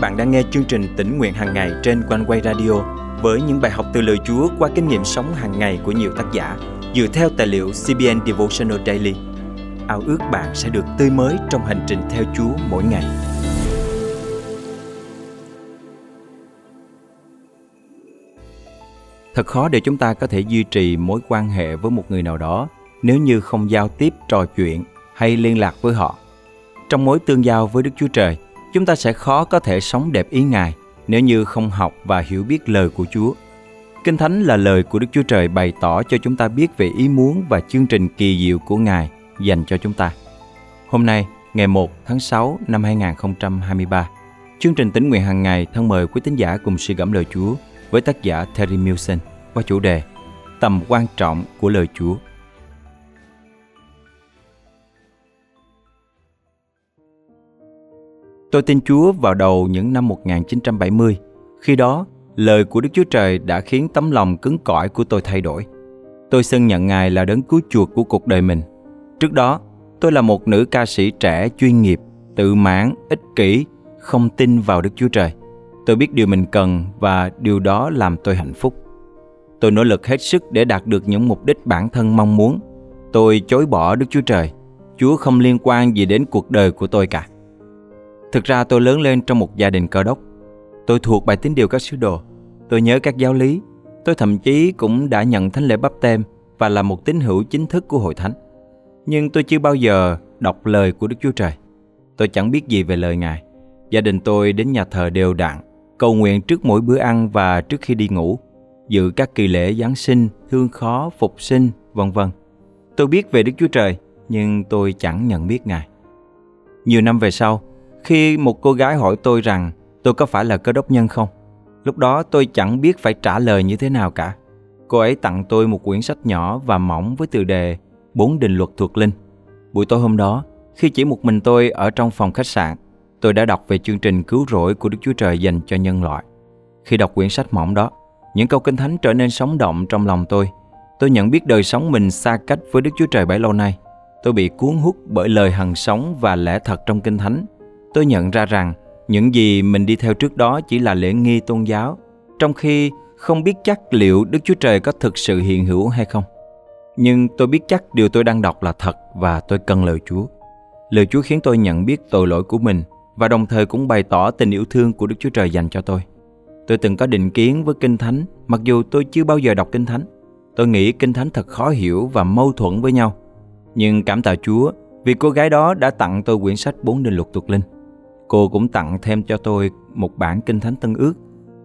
bạn đang nghe chương trình tỉnh nguyện hàng ngày trên quanh quay radio với những bài học từ lời Chúa qua kinh nghiệm sống hàng ngày của nhiều tác giả dựa theo tài liệu CBN Devotional Daily. Ao ước bạn sẽ được tươi mới trong hành trình theo Chúa mỗi ngày. Thật khó để chúng ta có thể duy trì mối quan hệ với một người nào đó nếu như không giao tiếp trò chuyện hay liên lạc với họ. Trong mối tương giao với Đức Chúa Trời, chúng ta sẽ khó có thể sống đẹp ý Ngài nếu như không học và hiểu biết lời của Chúa. Kinh Thánh là lời của Đức Chúa Trời bày tỏ cho chúng ta biết về ý muốn và chương trình kỳ diệu của Ngài dành cho chúng ta. Hôm nay, ngày 1 tháng 6 năm 2023, chương trình tính nguyện hàng ngày thân mời quý tín giả cùng suy gẫm lời Chúa với tác giả Terry Milson qua chủ đề Tầm quan trọng của lời Chúa. Tôi tin Chúa vào đầu những năm 1970. Khi đó, lời của Đức Chúa Trời đã khiến tấm lòng cứng cỏi của tôi thay đổi. Tôi xưng nhận Ngài là đấng cứu chuộc của cuộc đời mình. Trước đó, tôi là một nữ ca sĩ trẻ chuyên nghiệp, tự mãn, ích kỷ, không tin vào Đức Chúa Trời. Tôi biết điều mình cần và điều đó làm tôi hạnh phúc. Tôi nỗ lực hết sức để đạt được những mục đích bản thân mong muốn. Tôi chối bỏ Đức Chúa Trời. Chúa không liên quan gì đến cuộc đời của tôi cả. Thực ra tôi lớn lên trong một gia đình cơ đốc. Tôi thuộc bài tín điều các sứ đồ. Tôi nhớ các giáo lý. Tôi thậm chí cũng đã nhận thánh lễ bắp tem và là một tín hữu chính thức của hội thánh. Nhưng tôi chưa bao giờ đọc lời của Đức Chúa Trời. Tôi chẳng biết gì về lời Ngài. Gia đình tôi đến nhà thờ đều đặn, cầu nguyện trước mỗi bữa ăn và trước khi đi ngủ, dự các kỳ lễ Giáng sinh, thương khó, phục sinh, vân vân. Tôi biết về Đức Chúa Trời, nhưng tôi chẳng nhận biết Ngài. Nhiều năm về sau, khi một cô gái hỏi tôi rằng tôi có phải là cơ đốc nhân không, lúc đó tôi chẳng biết phải trả lời như thế nào cả. Cô ấy tặng tôi một quyển sách nhỏ và mỏng với tựa đề Bốn định luật thuộc linh. Buổi tối hôm đó, khi chỉ một mình tôi ở trong phòng khách sạn, tôi đã đọc về chương trình cứu rỗi của Đức Chúa Trời dành cho nhân loại. Khi đọc quyển sách mỏng đó, những câu kinh thánh trở nên sống động trong lòng tôi. Tôi nhận biết đời sống mình xa cách với Đức Chúa Trời bấy lâu nay. Tôi bị cuốn hút bởi lời hằng sống và lẽ thật trong kinh thánh tôi nhận ra rằng những gì mình đi theo trước đó chỉ là lễ nghi tôn giáo, trong khi không biết chắc liệu Đức Chúa Trời có thực sự hiện hữu hay không. Nhưng tôi biết chắc điều tôi đang đọc là thật và tôi cần lời Chúa. Lời Chúa khiến tôi nhận biết tội lỗi của mình và đồng thời cũng bày tỏ tình yêu thương của Đức Chúa Trời dành cho tôi. Tôi từng có định kiến với Kinh Thánh, mặc dù tôi chưa bao giờ đọc Kinh Thánh. Tôi nghĩ Kinh Thánh thật khó hiểu và mâu thuẫn với nhau. Nhưng cảm tạ Chúa vì cô gái đó đã tặng tôi quyển sách Bốn Định Luật Tục Linh. Cô cũng tặng thêm cho tôi một bản kinh thánh tân ước.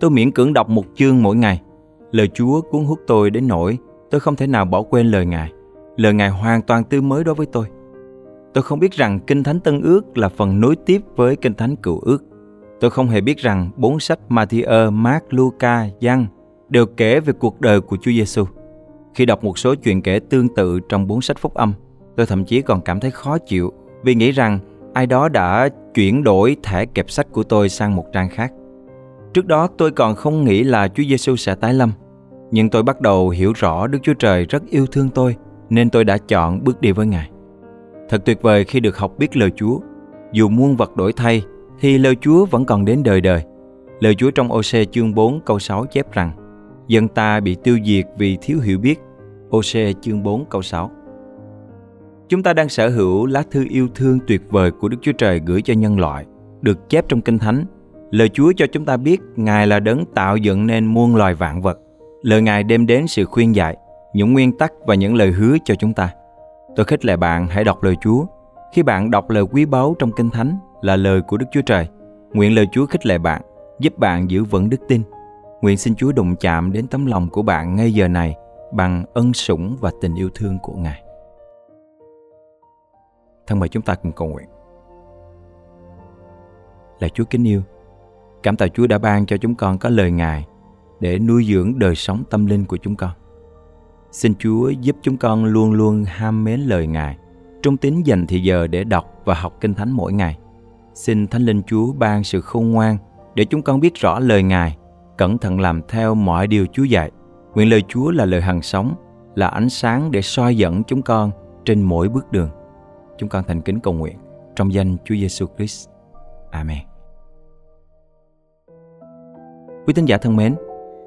Tôi miễn cưỡng đọc một chương mỗi ngày. Lời Chúa cuốn hút tôi đến nỗi tôi không thể nào bỏ quên lời Ngài. Lời Ngài hoàn toàn tươi mới đối với tôi. Tôi không biết rằng Kinh Thánh Tân Ước là phần nối tiếp với Kinh Thánh Cựu Ước. Tôi không hề biết rằng bốn sách Matthew, Mark, Luca, Giăng đều kể về cuộc đời của Chúa Giêsu. Khi đọc một số chuyện kể tương tự trong bốn sách phúc âm, tôi thậm chí còn cảm thấy khó chịu vì nghĩ rằng ai đó đã chuyển đổi thẻ kẹp sách của tôi sang một trang khác. Trước đó tôi còn không nghĩ là Chúa Giêsu sẽ tái lâm, nhưng tôi bắt đầu hiểu rõ Đức Chúa Trời rất yêu thương tôi nên tôi đã chọn bước đi với Ngài. Thật tuyệt vời khi được học biết lời Chúa. Dù muôn vật đổi thay thì lời Chúa vẫn còn đến đời đời. Lời Chúa trong OC chương 4 câu 6 chép rằng Dân ta bị tiêu diệt vì thiếu hiểu biết. OC chương 4 câu 6 Chúng ta đang sở hữu lá thư yêu thương tuyệt vời của Đức Chúa Trời gửi cho nhân loại, được chép trong Kinh Thánh. Lời Chúa cho chúng ta biết Ngài là đấng tạo dựng nên muôn loài vạn vật. Lời Ngài đem đến sự khuyên dạy, những nguyên tắc và những lời hứa cho chúng ta. Tôi khích lệ bạn hãy đọc lời Chúa. Khi bạn đọc lời quý báu trong Kinh Thánh là lời của Đức Chúa Trời, nguyện lời Chúa khích lệ bạn, giúp bạn giữ vững đức tin. Nguyện xin Chúa đụng chạm đến tấm lòng của bạn ngay giờ này bằng ân sủng và tình yêu thương của Ngài. Thân mời chúng ta cùng cầu nguyện. Là Chúa kính yêu, cảm tạ Chúa đã ban cho chúng con có lời Ngài để nuôi dưỡng đời sống tâm linh của chúng con. Xin Chúa giúp chúng con luôn luôn ham mến lời Ngài, trung tín dành thời giờ để đọc và học Kinh Thánh mỗi ngày. Xin Thánh Linh Chúa ban sự khôn ngoan để chúng con biết rõ lời Ngài, cẩn thận làm theo mọi điều Chúa dạy. Nguyện lời Chúa là lời hằng sống, là ánh sáng để soi dẫn chúng con trên mỗi bước đường. Chúng con thành kính cầu nguyện trong danh Chúa Giêsu Christ. Amen. Quý tín giả thân mến,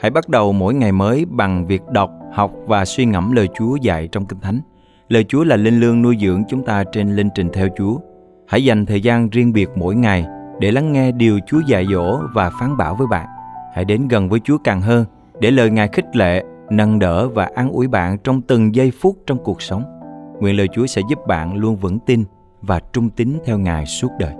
hãy bắt đầu mỗi ngày mới bằng việc đọc, học và suy ngẫm lời Chúa dạy trong Kinh Thánh. Lời Chúa là linh lương nuôi dưỡng chúng ta trên linh trình theo Chúa. Hãy dành thời gian riêng biệt mỗi ngày để lắng nghe điều Chúa dạy dỗ và phán bảo với bạn. Hãy đến gần với Chúa càng hơn để lời Ngài khích lệ, nâng đỡ và an ủi bạn trong từng giây phút trong cuộc sống. Nguyện lời Chúa sẽ giúp bạn luôn vững tin và trung tín theo Ngài suốt đời.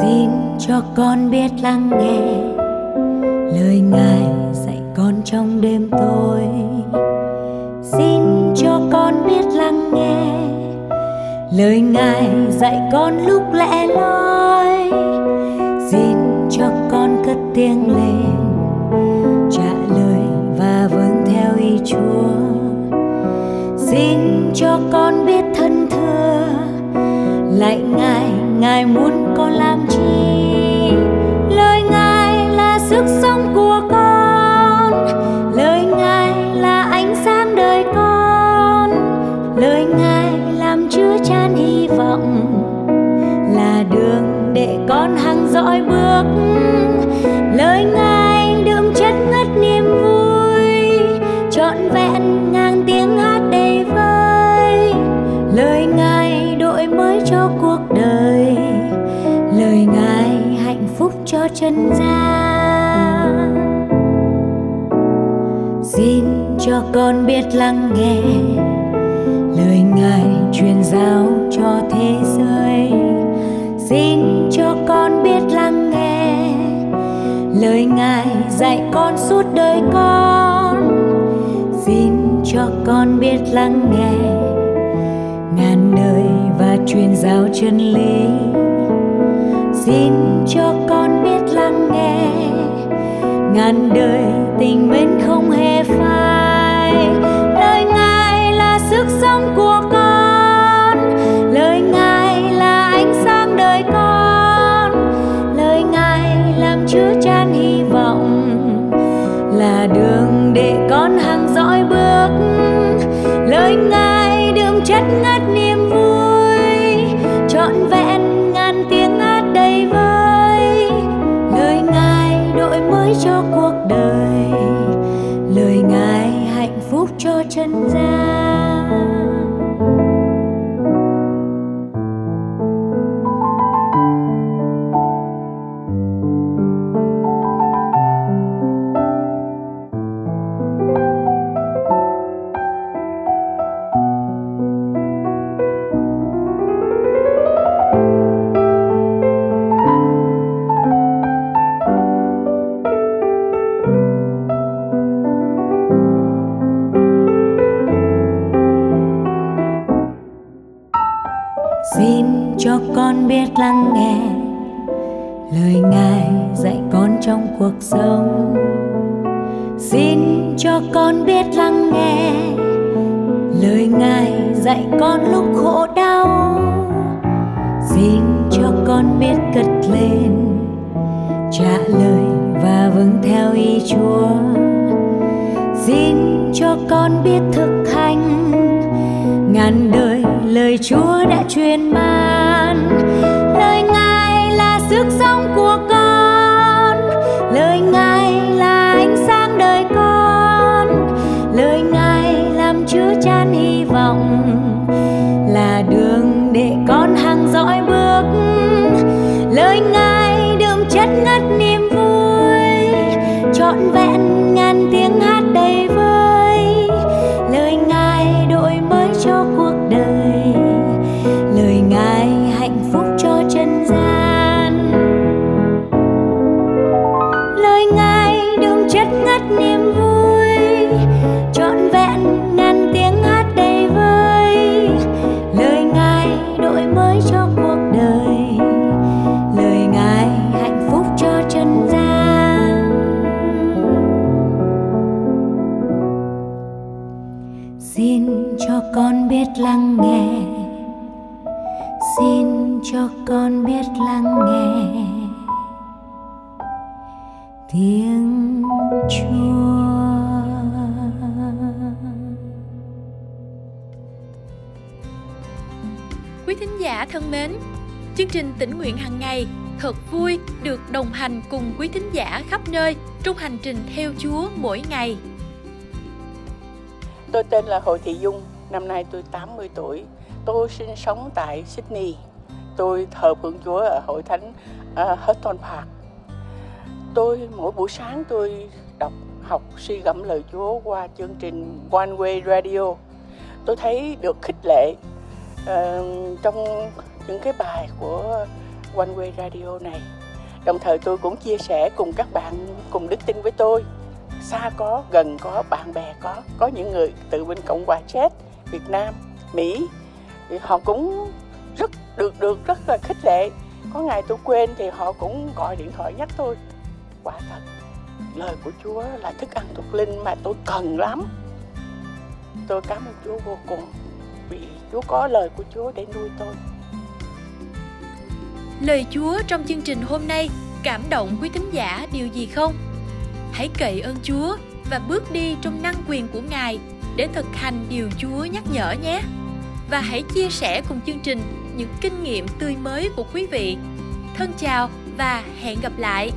xin cho con biết lắng nghe lời ngài dạy con trong đêm tối xin cho con biết lắng nghe lời ngài dạy con lúc lẽ loi tiếng lên, trả lời và vâng theo ý chúa. Xin cho con biết thân thưa lại ngài ngài muốn con làm chi? Lời ngài là sức sống của con, lời ngài là ánh sáng đời con, lời ngài làm chứa chan hy vọng, là đường để con hăng dõi bước chân gian xin cho con biết lắng nghe lời ngài truyền giáo cho thế giới. Xin cho con biết lắng nghe lời ngài dạy con suốt đời con. Xin cho con biết lắng nghe ngàn đời và truyền giáo chân lý xin cho con biết lắng nghe. Ngàn đời tình mến không hề phai. Lời ngài là sức sống của con. Lời ngài là ánh sáng đời con. Lời ngài làm chứa chan hy vọng. Là đường để con hàng dõi bước. Lời ngài đừng chất ngất niềm 承载 xin cho con biết lắng nghe lời ngài dạy con trong cuộc sống. Xin cho con biết lắng nghe lời ngài dạy con lúc khổ đau. Xin cho con biết cất lên trả lời và vâng theo ý chúa. Xin cho con biết thực hành ngàn đời lời chúa đã truyền ban con biết lắng nghe. Xin cho con biết lắng nghe. Tiếng chúa. Giả thân mến, chương trình tỉnh nguyện hàng ngày thật vui được đồng hành cùng quý thính giả khắp nơi trong hành trình theo Chúa mỗi ngày. Tôi tên là Hồ Thị Dung, năm nay tôi 80 tuổi. Tôi sinh sống tại Sydney. Tôi thờ phượng Chúa ở hội thánh ờ, uh, Hutton Park. Tôi mỗi buổi sáng tôi đọc học suy gẫm lời Chúa qua chương trình One Way Radio. Tôi thấy được khích lệ uh, trong những cái bài của One Way Radio này. Đồng thời tôi cũng chia sẻ cùng các bạn cùng đức tin với tôi. Xa có, gần có, bạn bè có, có những người từ bên Cộng hòa Czech, Việt Nam, Mỹ thì họ cũng rất được được rất là khích lệ. Có ngày tôi quên thì họ cũng gọi điện thoại nhắc tôi. Quả thật, lời của Chúa là thức ăn thuộc linh mà tôi cần lắm. Tôi cảm ơn Chúa vô cùng vì Chúa có lời của Chúa để nuôi tôi. Lời Chúa trong chương trình hôm nay cảm động quý thính giả điều gì không? Hãy cậy ơn Chúa và bước đi trong năng quyền của Ngài để thực hành điều Chúa nhắc nhở nhé. Và hãy chia sẻ cùng chương trình những kinh nghiệm tươi mới của quý vị. Thân chào và hẹn gặp lại.